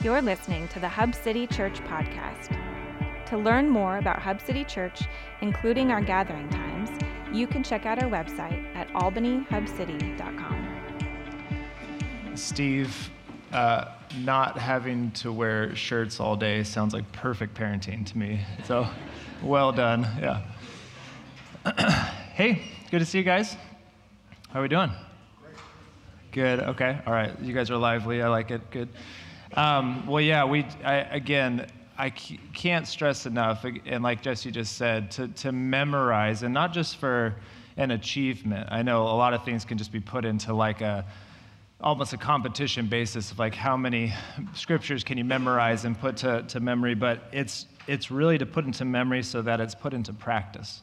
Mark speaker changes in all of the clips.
Speaker 1: You're listening to the Hub City Church podcast. To learn more about Hub City Church, including our gathering times, you can check out our website at albanyhubcity.com.
Speaker 2: Steve, uh, not having to wear shirts all day sounds like perfect parenting to me. So, well done. Yeah. hey, good to see you guys. How are we doing? Good. Okay. All right. You guys are lively. I like it. Good. Um, well, yeah. We I, again. I can't stress enough, and like Jesse just said, to, to memorize, and not just for an achievement. I know a lot of things can just be put into like a almost a competition basis of like how many scriptures can you memorize and put to, to memory, but it's, it's really to put into memory so that it's put into practice.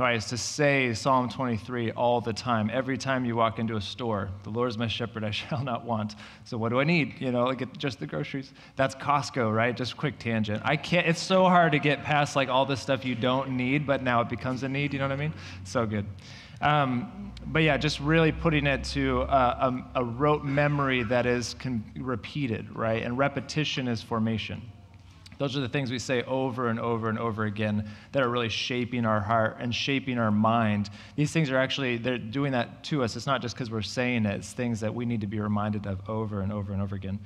Speaker 2: Right, it's to say Psalm 23 all the time. Every time you walk into a store, the Lord is my shepherd, I shall not want. So what do I need? You know, like just the groceries. That's Costco, right? Just quick tangent. I can't, it's so hard to get past like all the stuff you don't need, but now it becomes a need, you know what I mean? So good. Um, but yeah, just really putting it to a, a, a rote memory that is con- repeated, right? And repetition is formation. Those are the things we say over and over and over again that are really shaping our heart and shaping our mind. These things are actually, they're doing that to us. It's not just because we're saying it, it's things that we need to be reminded of over and over and over again.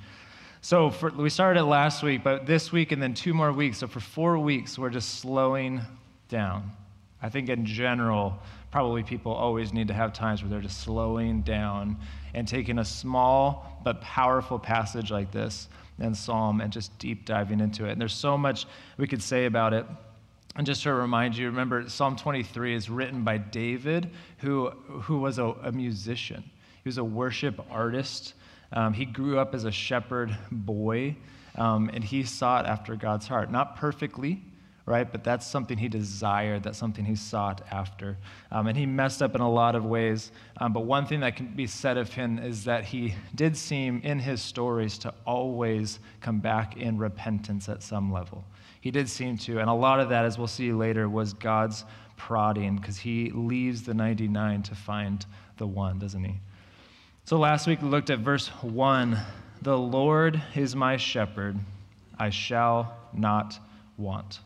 Speaker 2: So for, we started it last week, but this week and then two more weeks. So for four weeks, we're just slowing down. I think in general, probably people always need to have times where they're just slowing down and taking a small but powerful passage like this and Psalm and just deep diving into it. And there's so much we could say about it. And just to remind you, remember, Psalm 23 is written by David, who, who was a, a musician. He was a worship artist. Um, he grew up as a shepherd boy, um, and he sought after God's heart. Not perfectly, right? But that's something he desired, that's something he sought after. Um, and he messed up in a lot of ways. Um, but one thing that can be said of him is that he did seem in his stories to always come back in repentance at some level. He did seem to. And a lot of that, as we'll see later, was God's prodding because he leaves the 99 to find the one, doesn't he? So last week we looked at verse 1 The Lord is my shepherd, I shall not want.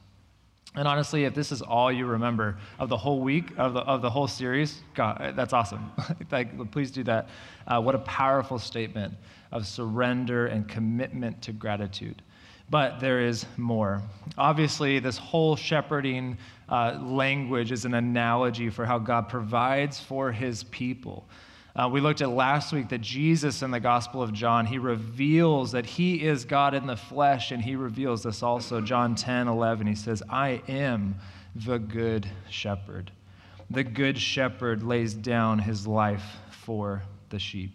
Speaker 2: And honestly, if this is all you remember of the whole week, of the, of the whole series, God, that's awesome. like, please do that. Uh, what a powerful statement of surrender and commitment to gratitude. But there is more. Obviously, this whole shepherding uh, language is an analogy for how God provides for his people. Uh, we looked at last week that Jesus in the Gospel of John, he reveals that he is God in the flesh, and he reveals this also. John 10 11, he says, I am the good shepherd. The good shepherd lays down his life for the sheep.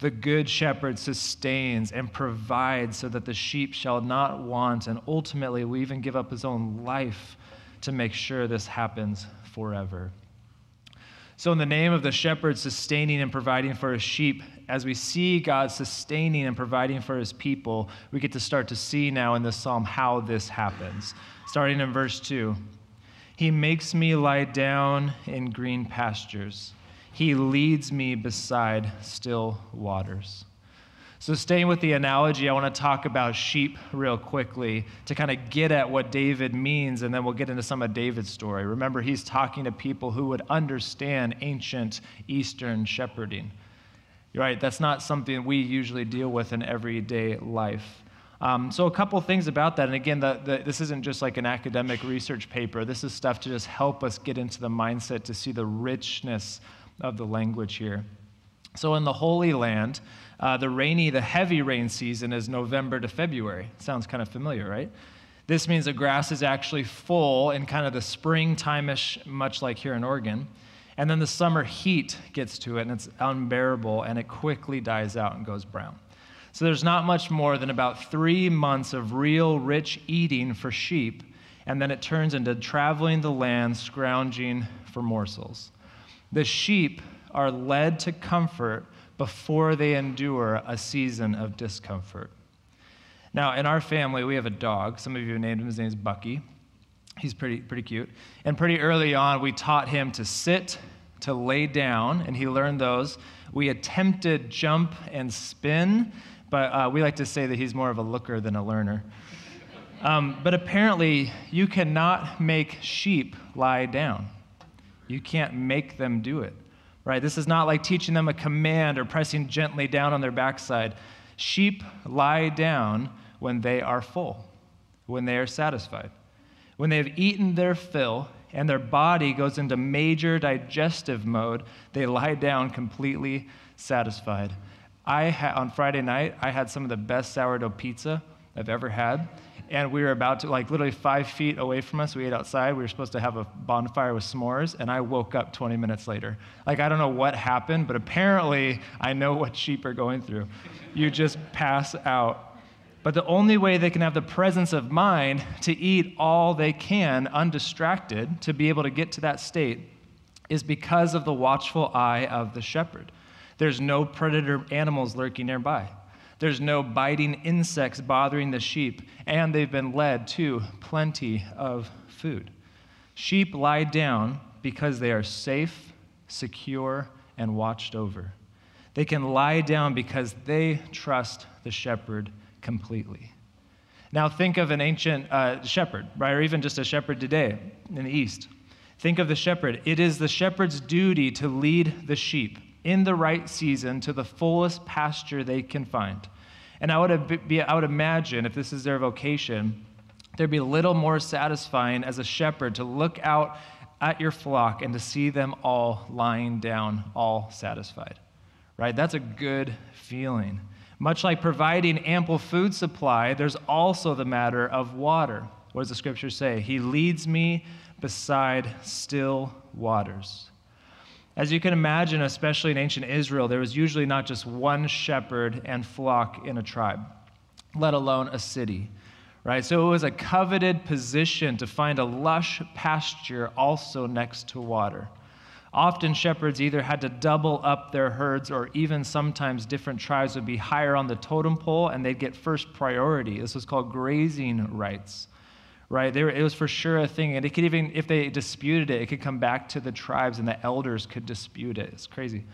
Speaker 2: The good shepherd sustains and provides so that the sheep shall not want, and ultimately will even give up his own life to make sure this happens forever. So, in the name of the shepherd sustaining and providing for his sheep, as we see God sustaining and providing for his people, we get to start to see now in this psalm how this happens. Starting in verse 2 He makes me lie down in green pastures, He leads me beside still waters. So, staying with the analogy, I want to talk about sheep real quickly to kind of get at what David means, and then we'll get into some of David's story. Remember, he's talking to people who would understand ancient Eastern shepherding. You're right, that's not something we usually deal with in everyday life. Um, so, a couple things about that. And again, the, the, this isn't just like an academic research paper, this is stuff to just help us get into the mindset to see the richness of the language here. So, in the Holy Land, uh, the rainy, the heavy rain season is November to February. Sounds kind of familiar, right? This means the grass is actually full in kind of the springtime-ish, much like here in Oregon. And then the summer heat gets to it and it's unbearable and it quickly dies out and goes brown. So there's not much more than about three months of real rich eating for sheep, and then it turns into traveling the land, scrounging for morsels. The sheep are led to comfort before they endure a season of discomfort. Now, in our family, we have a dog. Some of you named him. His name is Bucky. He's pretty, pretty cute. And pretty early on, we taught him to sit, to lay down, and he learned those. We attempted jump and spin, but uh, we like to say that he's more of a looker than a learner. Um, but apparently, you cannot make sheep lie down. You can't make them do it, right? This is not like teaching them a command or pressing gently down on their backside. Sheep lie down when they are full, when they are satisfied. When they have eaten their fill and their body goes into major digestive mode, they lie down completely satisfied. I ha- on Friday night, I had some of the best sourdough pizza I've ever had and we were about to, like, literally five feet away from us. We ate outside. We were supposed to have a bonfire with s'mores, and I woke up 20 minutes later. Like, I don't know what happened, but apparently I know what sheep are going through. You just pass out. But the only way they can have the presence of mind to eat all they can undistracted, to be able to get to that state, is because of the watchful eye of the shepherd. There's no predator animals lurking nearby. There's no biting insects bothering the sheep, and they've been led to plenty of food. Sheep lie down because they are safe, secure, and watched over. They can lie down because they trust the shepherd completely. Now, think of an ancient uh, shepherd, right? Or even just a shepherd today in the East. Think of the shepherd. It is the shepherd's duty to lead the sheep in the right season to the fullest pasture they can find. And I would, be, I would imagine, if this is their vocation, there'd be little more satisfying as a shepherd to look out at your flock and to see them all lying down, all satisfied. Right? That's a good feeling. Much like providing ample food supply, there's also the matter of water. What does the scripture say? He leads me beside still waters. As you can imagine, especially in ancient Israel, there was usually not just one shepherd and flock in a tribe, let alone a city. Right? So it was a coveted position to find a lush pasture also next to water. Often shepherds either had to double up their herds, or even sometimes different tribes would be higher on the totem pole and they'd get first priority. This was called grazing rights right? Were, it was for sure a thing. And it could even, if they disputed it, it could come back to the tribes and the elders could dispute it. It's crazy.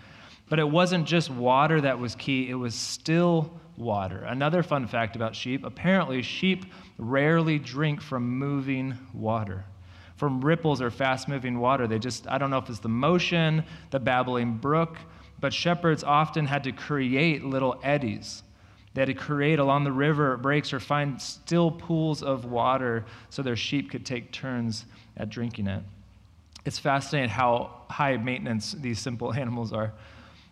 Speaker 2: But it wasn't just water that was key, it was still water. Another fun fact about sheep apparently, sheep rarely drink from moving water. From ripples or fast moving water. They just, I don't know if it's the motion, the babbling brook, but shepherds often had to create little eddies they had to create along the river breaks or find still pools of water so their sheep could take turns at drinking it. It's fascinating how high maintenance these simple animals are.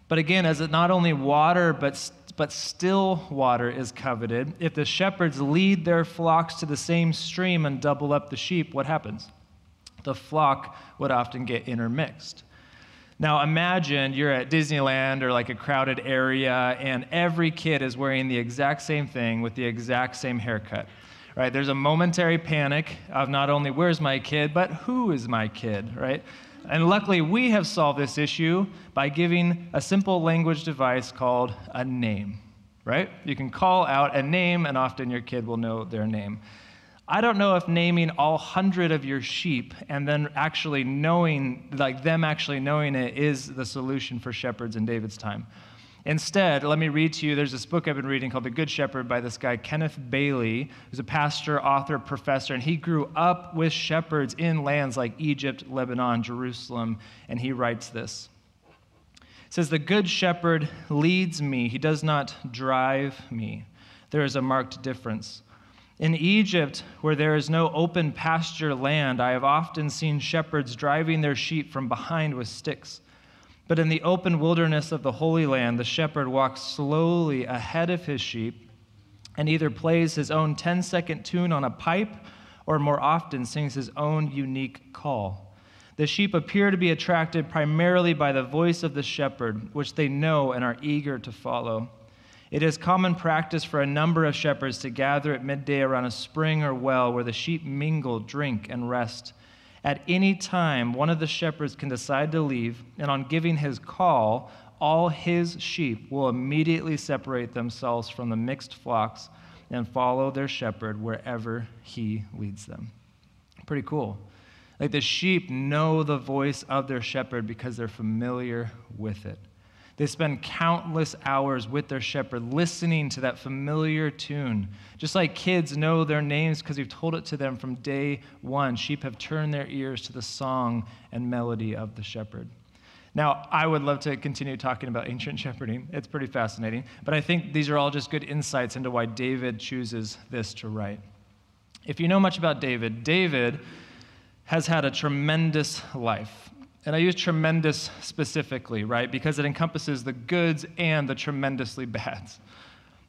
Speaker 2: But again, as it not only water, but, but still water is coveted, if the shepherds lead their flocks to the same stream and double up the sheep, what happens? The flock would often get intermixed. Now imagine you're at Disneyland or like a crowded area, and every kid is wearing the exact same thing with the exact same haircut. Right? There's a momentary panic of not only where's my kid, but who is my kid, right? And luckily, we have solved this issue by giving a simple language device called a name, right? You can call out a name, and often your kid will know their name. I don't know if naming all hundred of your sheep and then actually knowing, like them actually knowing it, is the solution for shepherds in David's time. Instead, let me read to you. There's this book I've been reading called The Good Shepherd by this guy, Kenneth Bailey, who's a pastor, author, professor, and he grew up with shepherds in lands like Egypt, Lebanon, Jerusalem, and he writes this. It says, The Good Shepherd leads me, he does not drive me. There is a marked difference. In Egypt, where there is no open pasture land, I have often seen shepherds driving their sheep from behind with sticks. But in the open wilderness of the Holy Land, the shepherd walks slowly ahead of his sheep and either plays his own 10 second tune on a pipe or more often sings his own unique call. The sheep appear to be attracted primarily by the voice of the shepherd, which they know and are eager to follow. It is common practice for a number of shepherds to gather at midday around a spring or well where the sheep mingle, drink, and rest. At any time, one of the shepherds can decide to leave, and on giving his call, all his sheep will immediately separate themselves from the mixed flocks and follow their shepherd wherever he leads them. Pretty cool. Like the sheep know the voice of their shepherd because they're familiar with it. They spend countless hours with their shepherd listening to that familiar tune. Just like kids know their names because we've told it to them from day one, sheep have turned their ears to the song and melody of the shepherd. Now, I would love to continue talking about ancient shepherding. It's pretty fascinating. But I think these are all just good insights into why David chooses this to write. If you know much about David, David has had a tremendous life. And I use tremendous specifically, right? Because it encompasses the goods and the tremendously bads.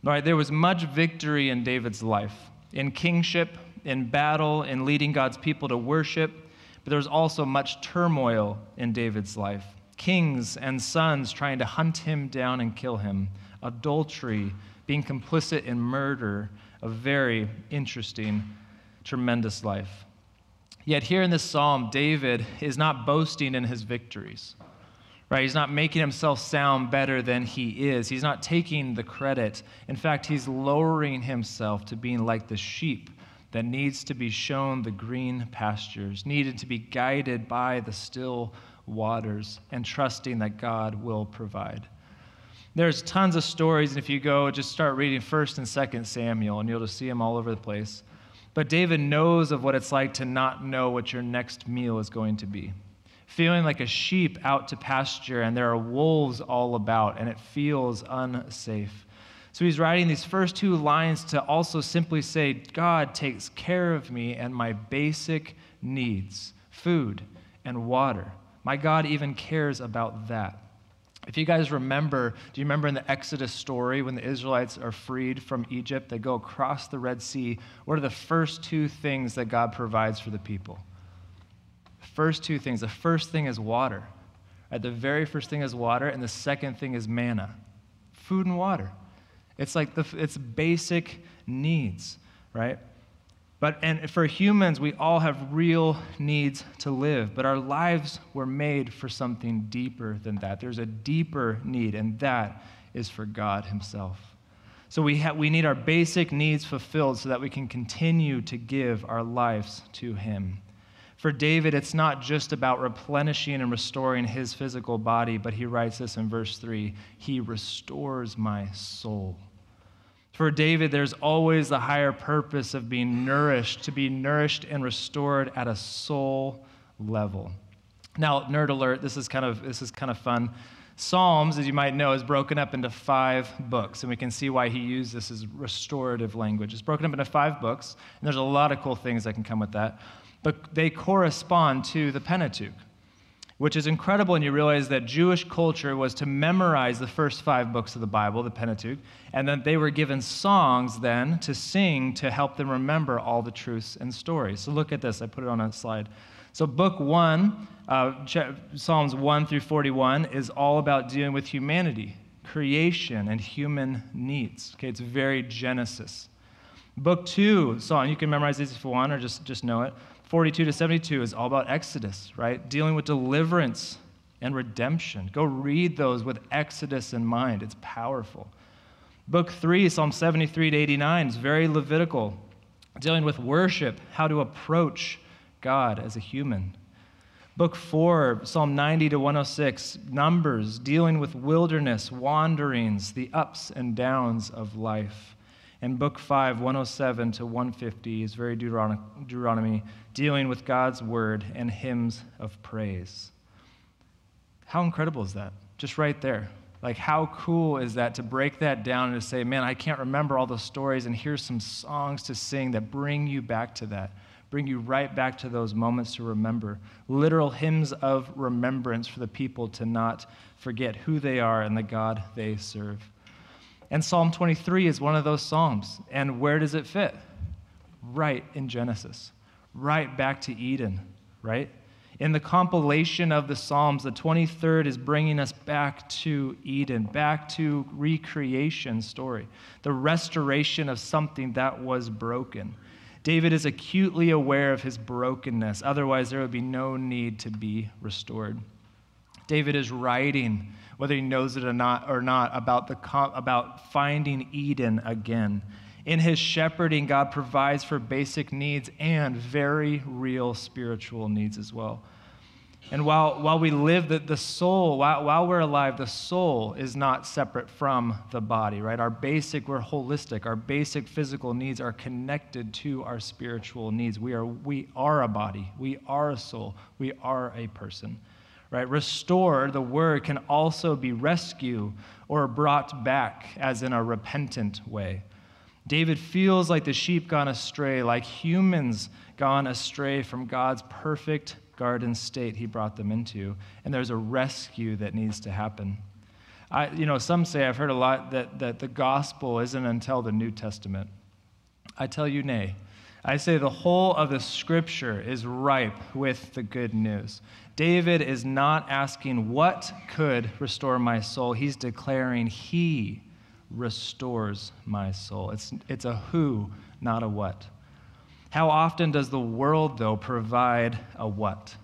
Speaker 2: Right? There was much victory in David's life in kingship, in battle, in leading God's people to worship, but there was also much turmoil in David's life kings and sons trying to hunt him down and kill him, adultery, being complicit in murder, a very interesting, tremendous life. Yet, here in this psalm, David is not boasting in his victories, right? He's not making himself sound better than he is. He's not taking the credit. In fact, he's lowering himself to being like the sheep that needs to be shown the green pastures, needed to be guided by the still waters and trusting that God will provide. There's tons of stories, and if you go just start reading 1st and 2nd Samuel, and you'll just see them all over the place. But David knows of what it's like to not know what your next meal is going to be. Feeling like a sheep out to pasture, and there are wolves all about, and it feels unsafe. So he's writing these first two lines to also simply say, God takes care of me and my basic needs food and water. My God even cares about that. If you guys remember, do you remember in the Exodus story when the Israelites are freed from Egypt? They go across the Red Sea. What are the first two things that God provides for the people? First two things. The first thing is water. Right? The very first thing is water, and the second thing is manna food and water. It's like the, it's basic needs, right? But and for humans, we all have real needs to live, but our lives were made for something deeper than that. There's a deeper need, and that is for God Himself. So we, ha- we need our basic needs fulfilled so that we can continue to give our lives to Him. For David, it's not just about replenishing and restoring his physical body, but he writes this in verse 3 He restores my soul. For David, there's always the higher purpose of being nourished, to be nourished and restored at a soul level. Now, nerd alert, this is kind of, this is kind of fun. Psalms, as you might know, is broken up into five books, and we can see why he used this as restorative language. It's broken up into five books, and there's a lot of cool things that can come with that, but they correspond to the Pentateuch which is incredible when you realize that Jewish culture was to memorize the first five books of the Bible, the Pentateuch, and that they were given songs then to sing to help them remember all the truths and stories. So look at this. I put it on a slide. So, book one, uh, Psalms 1 through 41, is all about dealing with humanity, creation, and human needs. Okay, it's very Genesis. Book two, Psalm, you can memorize these if you want or just, just know it. 42 to 72 is all about Exodus, right? Dealing with deliverance and redemption. Go read those with Exodus in mind. It's powerful. Book 3, Psalm 73 to 89 is very Levitical, dealing with worship, how to approach God as a human. Book 4, Psalm 90 to 106, Numbers, dealing with wilderness, wanderings, the ups and downs of life. And book 5, 107 to 150 is very Deuteronomy, dealing with God's word and hymns of praise. How incredible is that? Just right there. Like, how cool is that to break that down and to say, man, I can't remember all those stories, and here's some songs to sing that bring you back to that, bring you right back to those moments to remember. Literal hymns of remembrance for the people to not forget who they are and the God they serve. And Psalm 23 is one of those Psalms. And where does it fit? Right in Genesis, right back to Eden, right? In the compilation of the Psalms, the 23rd is bringing us back to Eden, back to recreation story, the restoration of something that was broken. David is acutely aware of his brokenness, otherwise, there would be no need to be restored. David is writing whether he knows it or not, or not about, the, about finding Eden again. In his shepherding, God provides for basic needs and very real spiritual needs as well. And while, while we live, the, the soul, while, while we're alive, the soul is not separate from the body, right? Our basic, we're holistic. Our basic physical needs are connected to our spiritual needs. We are, we are a body, we are a soul, we are a person, right? Restore, the word, can also be rescue or brought back, as in a repentant way. David feels like the sheep gone astray, like humans gone astray from God's perfect garden state he brought them into, and there's a rescue that needs to happen. I, you know, some say, I've heard a lot, that, that the gospel isn't until the New Testament. I tell you, nay. I say the whole of the scripture is ripe with the good news. David is not asking what could restore my soul, he's declaring he restores my soul. It's, it's a who, not a what. How often does the world, though, provide a what?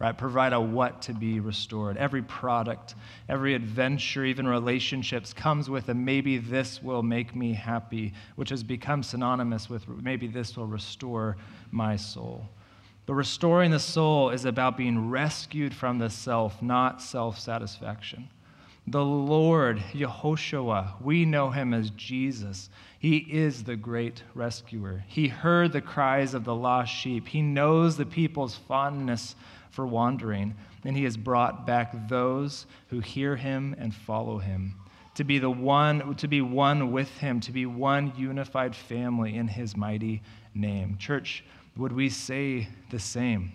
Speaker 2: Right? Provide a what to be restored. Every product, every adventure, even relationships comes with a maybe this will make me happy, which has become synonymous with maybe this will restore my soul. But restoring the soul is about being rescued from the self, not self satisfaction. The Lord, Yehoshua, we know him as Jesus. He is the great rescuer. He heard the cries of the lost sheep. He knows the people's fondness for wandering, and he has brought back those who hear him and follow him. To be the one, to be one with him, to be one unified family in his mighty name. Church, would we say the same?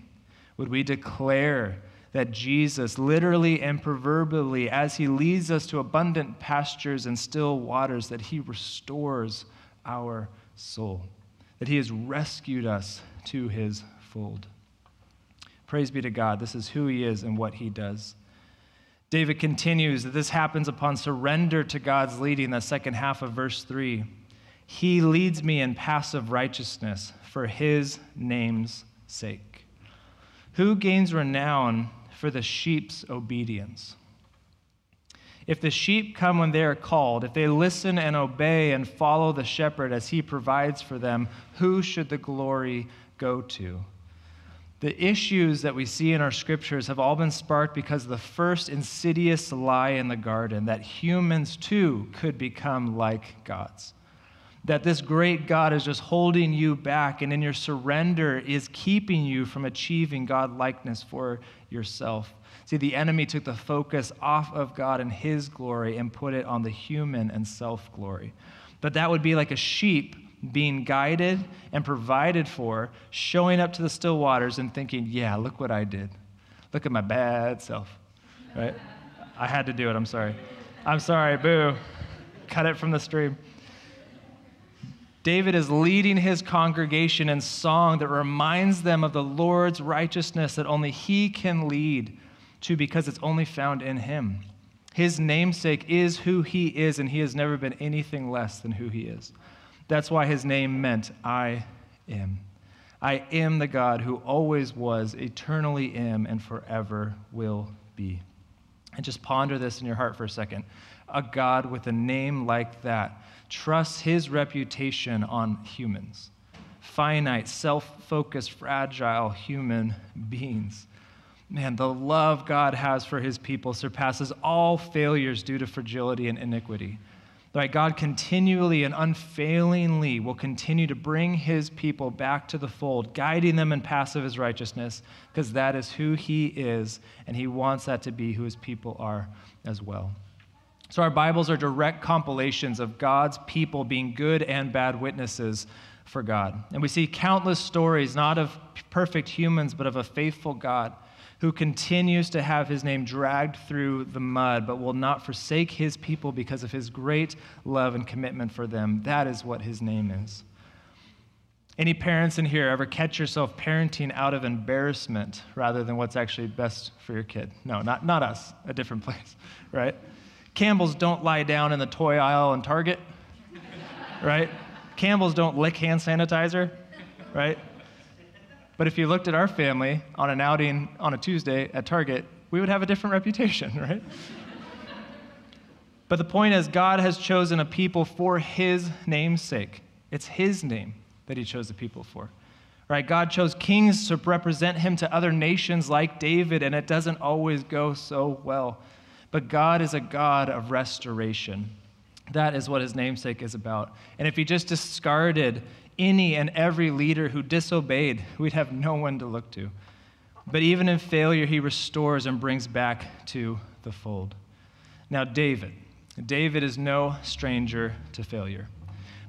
Speaker 2: Would we declare that Jesus, literally and proverbially, as he leads us to abundant pastures and still waters, that he restores our soul, that he has rescued us to his fold. Praise be to God. This is who he is and what he does. David continues that this happens upon surrender to God's leading, the second half of verse 3. He leads me in paths of righteousness for his name's sake. Who gains renown for the sheep's obedience. If the sheep come when they are called, if they listen and obey and follow the shepherd as he provides for them, who should the glory go to? The issues that we see in our scriptures have all been sparked because of the first insidious lie in the garden that humans too could become like gods that this great God is just holding you back and in your surrender is keeping you from achieving God likeness for yourself. See, the enemy took the focus off of God and his glory and put it on the human and self glory. But that would be like a sheep being guided and provided for, showing up to the still waters and thinking, yeah, look what I did. Look at my bad self, right? I had to do it. I'm sorry. I'm sorry. Boo. Cut it from the stream. David is leading his congregation in song that reminds them of the Lord's righteousness that only he can lead to because it's only found in him. His namesake is who he is, and he has never been anything less than who he is. That's why his name meant, I am. I am the God who always was, eternally am, and forever will be. And just ponder this in your heart for a second. A God with a name like that trusts his reputation on humans finite, self focused, fragile human beings. Man, the love God has for his people surpasses all failures due to fragility and iniquity. Right? God continually and unfailingly will continue to bring his people back to the fold, guiding them in paths of his righteousness, because that is who he is, and he wants that to be who his people are as well. So, our Bibles are direct compilations of God's people being good and bad witnesses for God. And we see countless stories, not of perfect humans, but of a faithful God who continues to have his name dragged through the mud, but will not forsake his people because of his great love and commitment for them. That is what his name is. Any parents in here ever catch yourself parenting out of embarrassment rather than what's actually best for your kid? No, not, not us, a different place, right? Campbell's don't lie down in the toy aisle in Target, right? Campbell's don't lick hand sanitizer, right? But if you looked at our family on an outing on a Tuesday at Target, we would have a different reputation, right? but the point is, God has chosen a people for His name's sake. It's his name that he chose the people for. Right? God chose kings to represent him to other nations like David, and it doesn't always go so well. But God is a God of restoration. That is what his namesake is about. And if he just discarded any and every leader who disobeyed, we'd have no one to look to. But even in failure, he restores and brings back to the fold. Now, David. David is no stranger to failure.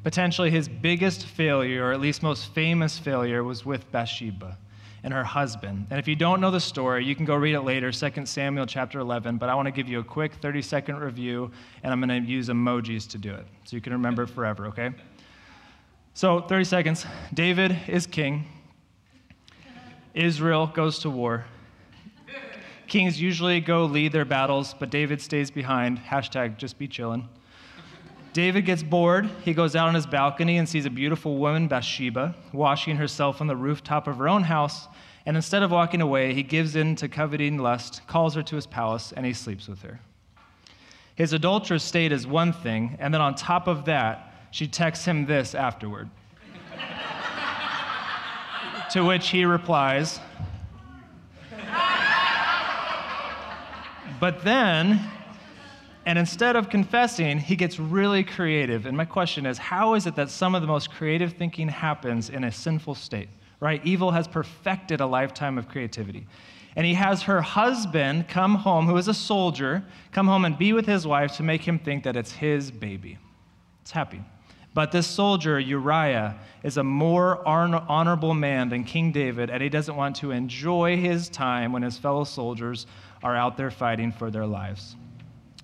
Speaker 2: Potentially his biggest failure, or at least most famous failure, was with Bathsheba and her husband. And if you don't know the story, you can go read it later, 2 Samuel chapter 11. But I want to give you a quick 30 second review, and I'm going to use emojis to do it so you can remember it forever, okay? So, 30 seconds. David is king. Israel goes to war. Kings usually go lead their battles, but David stays behind. Hashtag just be chillin'. David gets bored. He goes out on his balcony and sees a beautiful woman, Bathsheba, washing herself on the rooftop of her own house. And instead of walking away, he gives in to coveting lust, calls her to his palace, and he sleeps with her. His adulterous state is one thing, and then on top of that, she texts him this afterward. to which he replies, But then and instead of confessing, he gets really creative. And my question is how is it that some of the most creative thinking happens in a sinful state? Right? Evil has perfected a lifetime of creativity. And he has her husband come home, who is a soldier, come home and be with his wife to make him think that it's his baby. It's happy. But this soldier, Uriah, is a more honorable man than King David, and he doesn't want to enjoy his time when his fellow soldiers are out there fighting for their lives.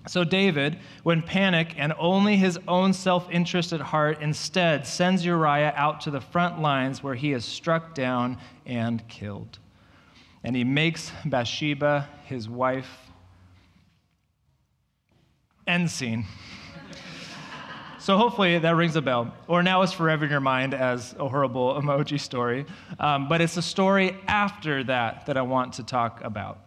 Speaker 2: So, David, when panic and only his own self interest at heart, instead sends Uriah out to the front lines where he is struck down and killed. And he makes Bathsheba his wife. End scene. So, hopefully, that rings a bell. Or now it's forever in your mind as a horrible emoji story. Um, but it's a story after that that I want to talk about.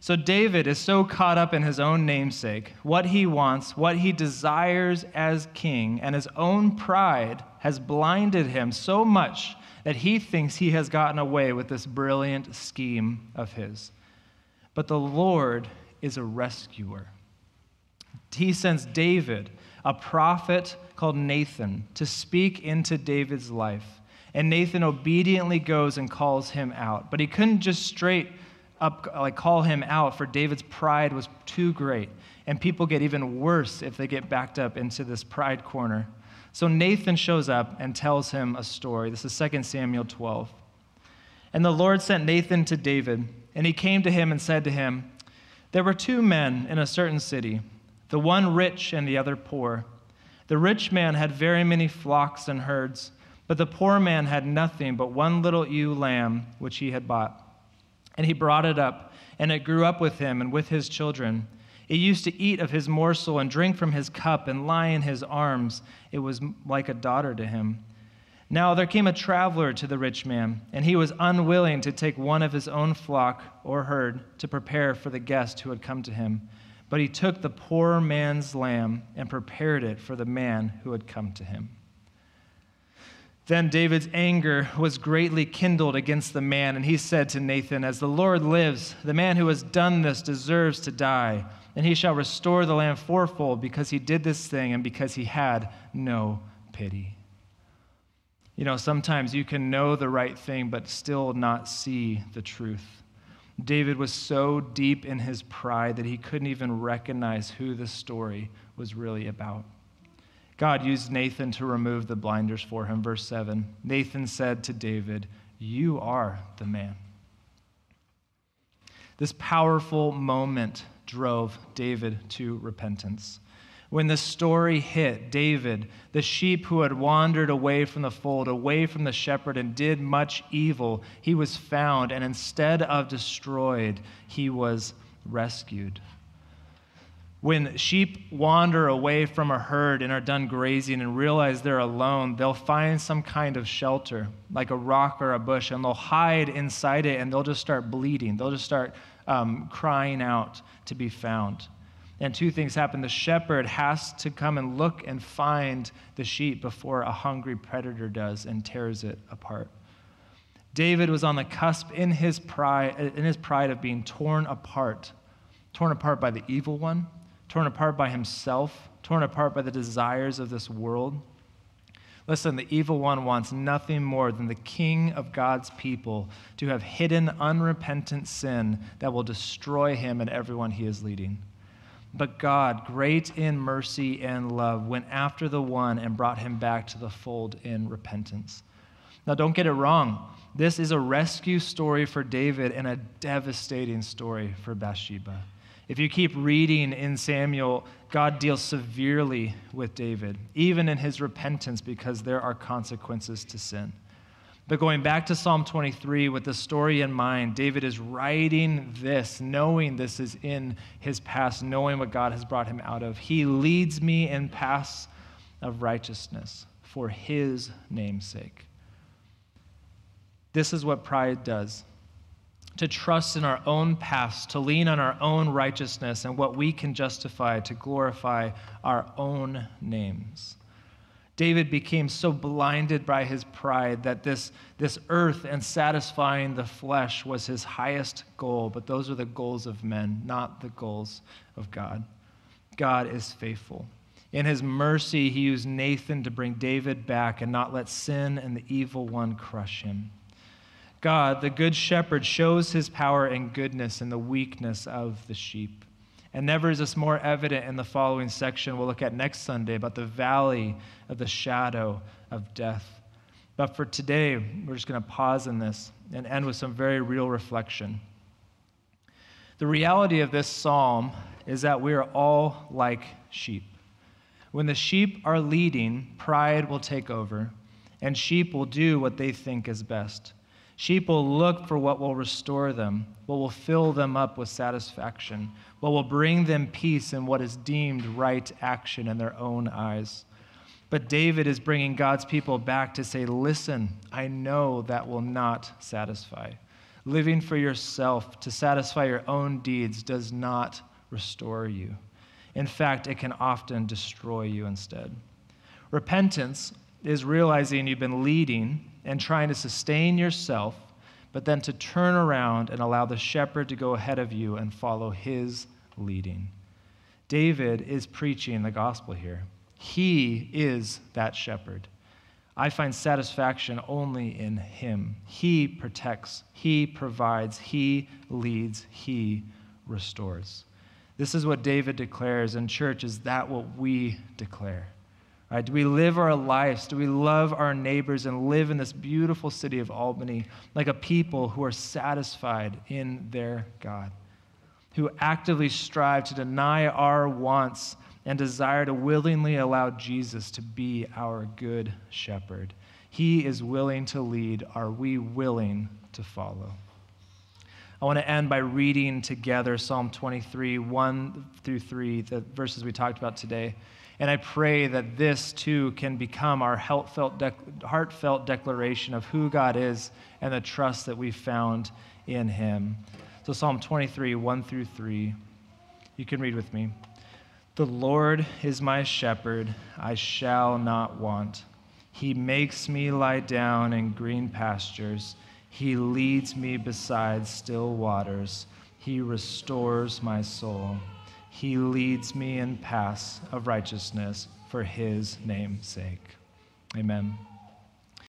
Speaker 2: So David is so caught up in his own namesake, what he wants, what he desires as king, and his own pride has blinded him so much that he thinks he has gotten away with this brilliant scheme of his. But the Lord is a rescuer. He sends David, a prophet called Nathan, to speak into David's life. And Nathan obediently goes and calls him out. But he couldn't just straight up, like call him out, for David's pride was too great. And people get even worse if they get backed up into this pride corner. So Nathan shows up and tells him a story. This is 2 Samuel 12. And the Lord sent Nathan to David, and he came to him and said to him, There were two men in a certain city, the one rich and the other poor. The rich man had very many flocks and herds, but the poor man had nothing but one little ewe lamb which he had bought. And he brought it up, and it grew up with him and with his children. It used to eat of his morsel and drink from his cup and lie in his arms. It was like a daughter to him. Now there came a traveler to the rich man, and he was unwilling to take one of his own flock or herd to prepare for the guest who had come to him. But he took the poor man's lamb and prepared it for the man who had come to him. Then David's anger was greatly kindled against the man, and he said to Nathan, As the Lord lives, the man who has done this deserves to die, and he shall restore the land fourfold because he did this thing and because he had no pity. You know, sometimes you can know the right thing, but still not see the truth. David was so deep in his pride that he couldn't even recognize who the story was really about. God used Nathan to remove the blinders for him. Verse 7 Nathan said to David, You are the man. This powerful moment drove David to repentance. When the story hit David, the sheep who had wandered away from the fold, away from the shepherd, and did much evil, he was found, and instead of destroyed, he was rescued. When sheep wander away from a herd and are done grazing and realize they're alone, they'll find some kind of shelter, like a rock or a bush, and they'll hide inside it and they'll just start bleating. They'll just start um, crying out to be found. And two things happen. The shepherd has to come and look and find the sheep before a hungry predator does and tears it apart. David was on the cusp in his pride, in his pride of being torn apart, torn apart by the evil one, torn apart by himself, torn apart by the desires of this world. Listen, the evil one wants nothing more than the king of God's people to have hidden unrepentant sin that will destroy him and everyone he is leading. But God, great in mercy and love, went after the one and brought him back to the fold in repentance. Now, don't get it wrong. This is a rescue story for David and a devastating story for Bathsheba. If you keep reading in Samuel, God deals severely with David, even in his repentance, because there are consequences to sin. But going back to Psalm 23 with the story in mind, David is writing this, knowing this is in his past, knowing what God has brought him out of. He leads me in paths of righteousness for his name's sake. This is what pride does to trust in our own paths, to lean on our own righteousness and what we can justify to glorify our own names. David became so blinded by his pride that this, this earth and satisfying the flesh was his highest goal, but those are the goals of men, not the goals of God. God is faithful. In his mercy, he used Nathan to bring David back and not let sin and the evil one crush him. God, the good shepherd, shows his power and goodness in the weakness of the sheep. And never is this more evident in the following section we'll look at next Sunday about the valley of the shadow of death. But for today, we're just going to pause in this and end with some very real reflection. The reality of this psalm is that we are all like sheep. When the sheep are leading, pride will take over, and sheep will do what they think is best. Sheep will look for what will restore them, what will fill them up with satisfaction, what will bring them peace in what is deemed right action in their own eyes. But David is bringing God's people back to say, Listen, I know that will not satisfy. Living for yourself to satisfy your own deeds does not restore you. In fact, it can often destroy you instead. Repentance is realizing you've been leading and trying to sustain yourself, but then to turn around and allow the shepherd to go ahead of you and follow his leading. David is preaching the gospel here. He is that shepherd. I find satisfaction only in him. He protects, he provides, he leads, he restores. This is what David declares, and church, is that what we declare? Right? Do we live our lives? Do we love our neighbors and live in this beautiful city of Albany like a people who are satisfied in their God? Who actively strive to deny our wants and desire to willingly allow Jesus to be our good shepherd. He is willing to lead. Are we willing to follow? I want to end by reading together Psalm 23, 1 through 3, the verses we talked about today. And I pray that this too can become our heartfelt, heartfelt declaration of who God is and the trust that we've found in Him. So, Psalm 23, 1 through 3. You can read with me. The Lord is my shepherd, I shall not want. He makes me lie down in green pastures. He leads me beside still waters. He restores my soul. He leads me in paths of righteousness for his name's sake. Amen.